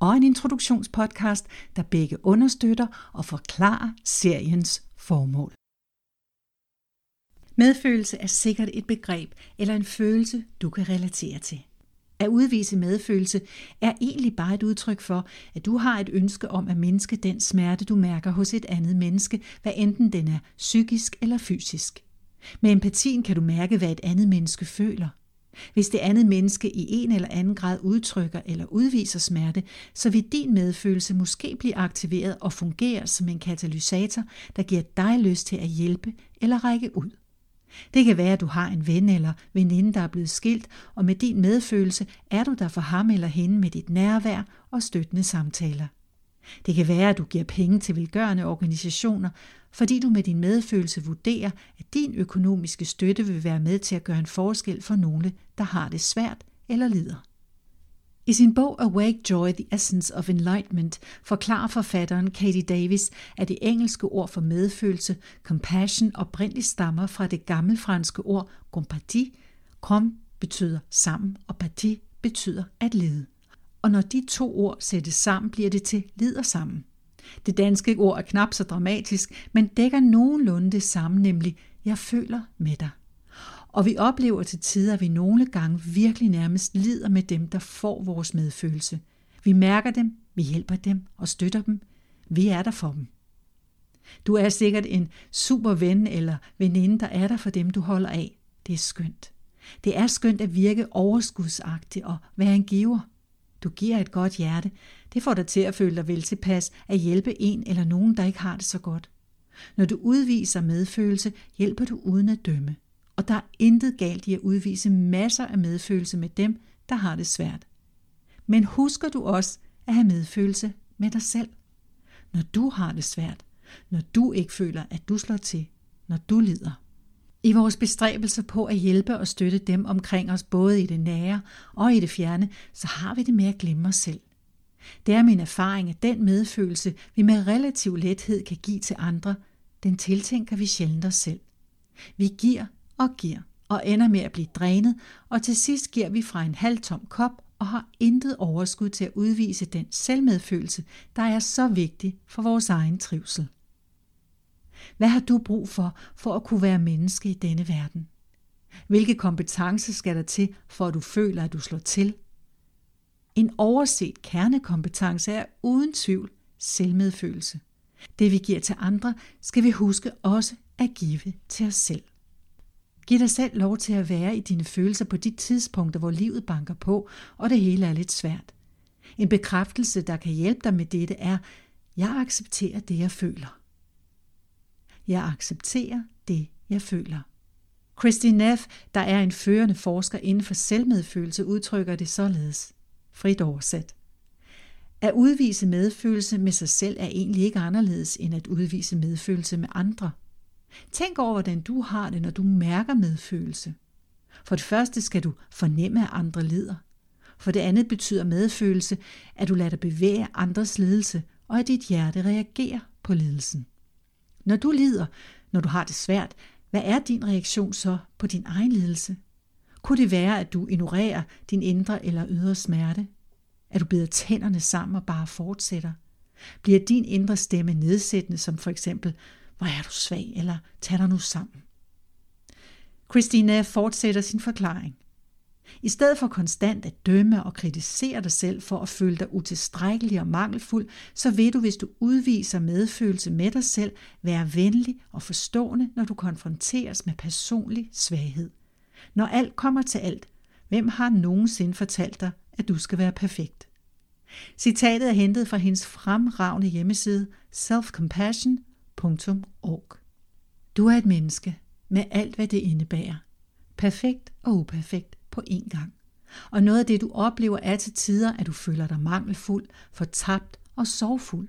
og en introduktionspodcast, der begge understøtter og forklarer seriens formål. Medfølelse er sikkert et begreb eller en følelse, du kan relatere til. At udvise medfølelse er egentlig bare et udtryk for, at du har et ønske om at mindske den smerte, du mærker hos et andet menneske, hvad enten den er psykisk eller fysisk. Med empatien kan du mærke, hvad et andet menneske føler. Hvis det andet menneske i en eller anden grad udtrykker eller udviser smerte, så vil din medfølelse måske blive aktiveret og fungere som en katalysator, der giver dig lyst til at hjælpe eller række ud. Det kan være, at du har en ven eller veninde, der er blevet skilt, og med din medfølelse er du der for ham eller hende med dit nærvær og støttende samtaler. Det kan være, at du giver penge til velgørende organisationer, fordi du med din medfølelse vurderer, at din økonomiske støtte vil være med til at gøre en forskel for nogle, der har det svært eller lider. I sin bog Awake Joy, The Essence of Enlightenment, forklarer forfatteren Katie Davis, at det engelske ord for medfølelse, compassion, oprindeligt stammer fra det gammelfranske ord compatie. Com betyder sammen, og parti betyder at lede og når de to ord sættes sammen, bliver det til lider sammen. Det danske ord er knap så dramatisk, men dækker nogenlunde det samme, nemlig jeg føler med dig. Og vi oplever til tider, at vi nogle gange virkelig nærmest lider med dem, der får vores medfølelse. Vi mærker dem, vi hjælper dem og støtter dem. Vi er der for dem. Du er sikkert en super ven eller veninde, der er der for dem, du holder af. Det er skønt. Det er skønt at virke overskudsagtig og være en giver. Du giver et godt hjerte. Det får dig til at føle dig vel tilpas at hjælpe en eller nogen, der ikke har det så godt. Når du udviser medfølelse, hjælper du uden at dømme. Og der er intet galt i at udvise masser af medfølelse med dem, der har det svært. Men husker du også at have medfølelse med dig selv? Når du har det svært, når du ikke føler, at du slår til, når du lider. I vores bestræbelser på at hjælpe og støtte dem omkring os, både i det nære og i det fjerne, så har vi det med at glemme os selv. Det er min erfaring, at den medfølelse, vi med relativ lethed kan give til andre, den tiltænker vi sjældent os selv. Vi giver og giver og ender med at blive drænet, og til sidst giver vi fra en halvtom kop og har intet overskud til at udvise den selvmedfølelse, der er så vigtig for vores egen trivsel. Hvad har du brug for, for at kunne være menneske i denne verden? Hvilke kompetencer skal der til, for at du føler, at du slår til? En overset kernekompetence er uden tvivl selvmedfølelse. Det vi giver til andre, skal vi huske også at give til os selv. Giv dig selv lov til at være i dine følelser på de tidspunkter, hvor livet banker på, og det hele er lidt svært. En bekræftelse, der kan hjælpe dig med dette, er, jeg accepterer det, jeg føler. Jeg accepterer det, jeg føler. Christine Neff, der er en førende forsker inden for selvmedfølelse, udtrykker det således. Frit oversat. At udvise medfølelse med sig selv er egentlig ikke anderledes end at udvise medfølelse med andre. Tænk over, hvordan du har det, når du mærker medfølelse. For det første skal du fornemme, at andre lider. For det andet betyder medfølelse, at du lader dig bevæge andres lidelse, og at dit hjerte reagerer på lidelsen. Når du lider, når du har det svært, hvad er din reaktion så på din egen lidelse? Kunne det være, at du ignorerer din indre eller ydre smerte? At du bider tænderne sammen og bare fortsætter? Bliver din indre stemme nedsættende, som for eksempel, hvor er du svag, eller tag dig nu sammen? Christina fortsætter sin forklaring. I stedet for konstant at dømme og kritisere dig selv for at føle dig utilstrækkelig og mangelfuld, så vil du, hvis du udviser medfølelse med dig selv, være venlig og forstående, når du konfronteres med personlig svaghed. Når alt kommer til alt, hvem har nogensinde fortalt dig, at du skal være perfekt? Citatet er hentet fra hendes fremragende hjemmeside selfcompassion.org. Du er et menneske med alt, hvad det indebærer. Perfekt og uperfekt på én gang. Og noget af det, du oplever, er til tider, at du føler dig mangelfuld, fortabt og sorgfuld.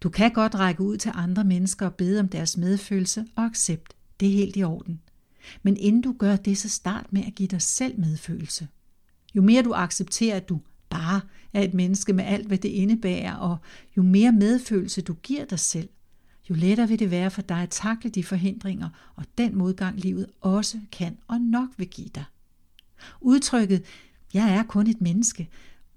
Du kan godt række ud til andre mennesker og bede om deres medfølelse og accept. Det er helt i orden. Men inden du gør det, så start med at give dig selv medfølelse. Jo mere du accepterer, at du bare er et menneske med alt, hvad det indebærer, og jo mere medfølelse du giver dig selv, jo lettere vil det være for dig at takle de forhindringer og den modgang, livet også kan og nok vil give dig. Udtrykket, jeg er kun et menneske,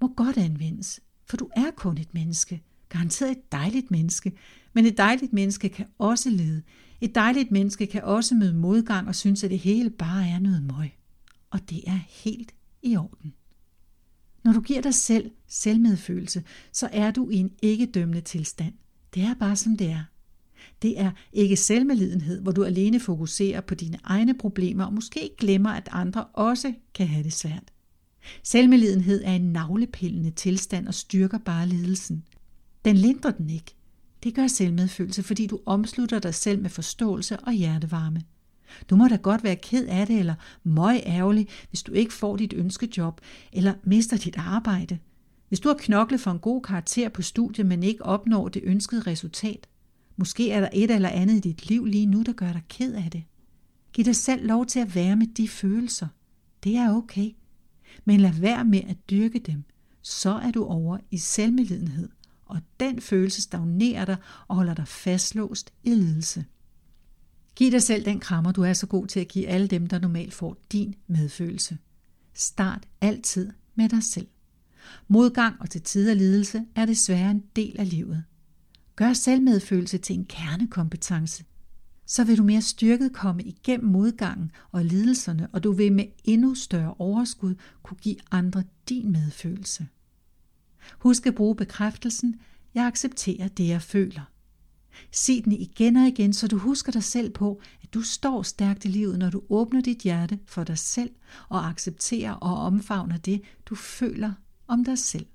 må godt anvendes, for du er kun et menneske. Garanteret et dejligt menneske, men et dejligt menneske kan også lide. Et dejligt menneske kan også møde modgang og synes, at det hele bare er noget møg. Og det er helt i orden. Når du giver dig selv selvmedfølelse, så er du i en ikke-dømmende tilstand. Det er bare som det er. Det er ikke selvmedlidenhed, hvor du alene fokuserer på dine egne problemer og måske glemmer, at andre også kan have det svært. Selvmedlidenhed er en navlepillende tilstand og styrker bare lidelsen. Den lindrer den ikke. Det gør selvmedfølelse, fordi du omslutter dig selv med forståelse og hjertevarme. Du må da godt være ked af det eller møg ærgerlig, hvis du ikke får dit ønskejob eller mister dit arbejde. Hvis du har knoklet for en god karakter på studiet, men ikke opnår det ønskede resultat. Måske er der et eller andet i dit liv lige nu, der gør dig ked af det. Giv dig selv lov til at være med de følelser. Det er okay. Men lad være med at dyrke dem. Så er du over i selvmedlidenhed, og den følelse stagnerer dig og holder dig fastlåst i lidelse. Giv dig selv den krammer, du er så god til at give alle dem, der normalt får din medfølelse. Start altid med dig selv. Modgang og til tider lidelse er desværre en del af livet. Gør selvmedfølelse til en kernekompetence. Så vil du mere styrket komme igennem modgangen og lidelserne, og du vil med endnu større overskud kunne give andre din medfølelse. Husk at bruge bekræftelsen, jeg accepterer det, jeg føler. Sig den igen og igen, så du husker dig selv på, at du står stærkt i livet, når du åbner dit hjerte for dig selv og accepterer og omfavner det, du føler om dig selv.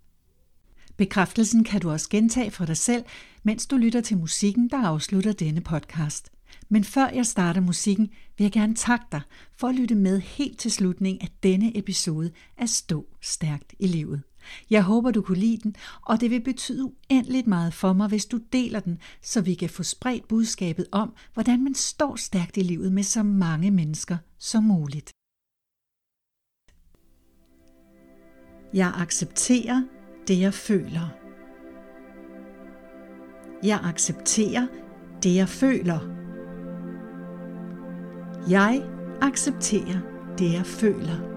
Bekræftelsen kan du også gentage for dig selv, mens du lytter til musikken, der afslutter denne podcast. Men før jeg starter musikken, vil jeg gerne takke dig for at lytte med helt til slutningen af denne episode af Stå Stærkt i Livet. Jeg håber, du kunne lide den, og det vil betyde uendeligt meget for mig, hvis du deler den, så vi kan få spredt budskabet om, hvordan man står stærkt i livet med så mange mennesker som muligt. Jeg accepterer det, jeg føler. Jeg accepterer det, jeg føler. Jeg accepterer det, jeg føler.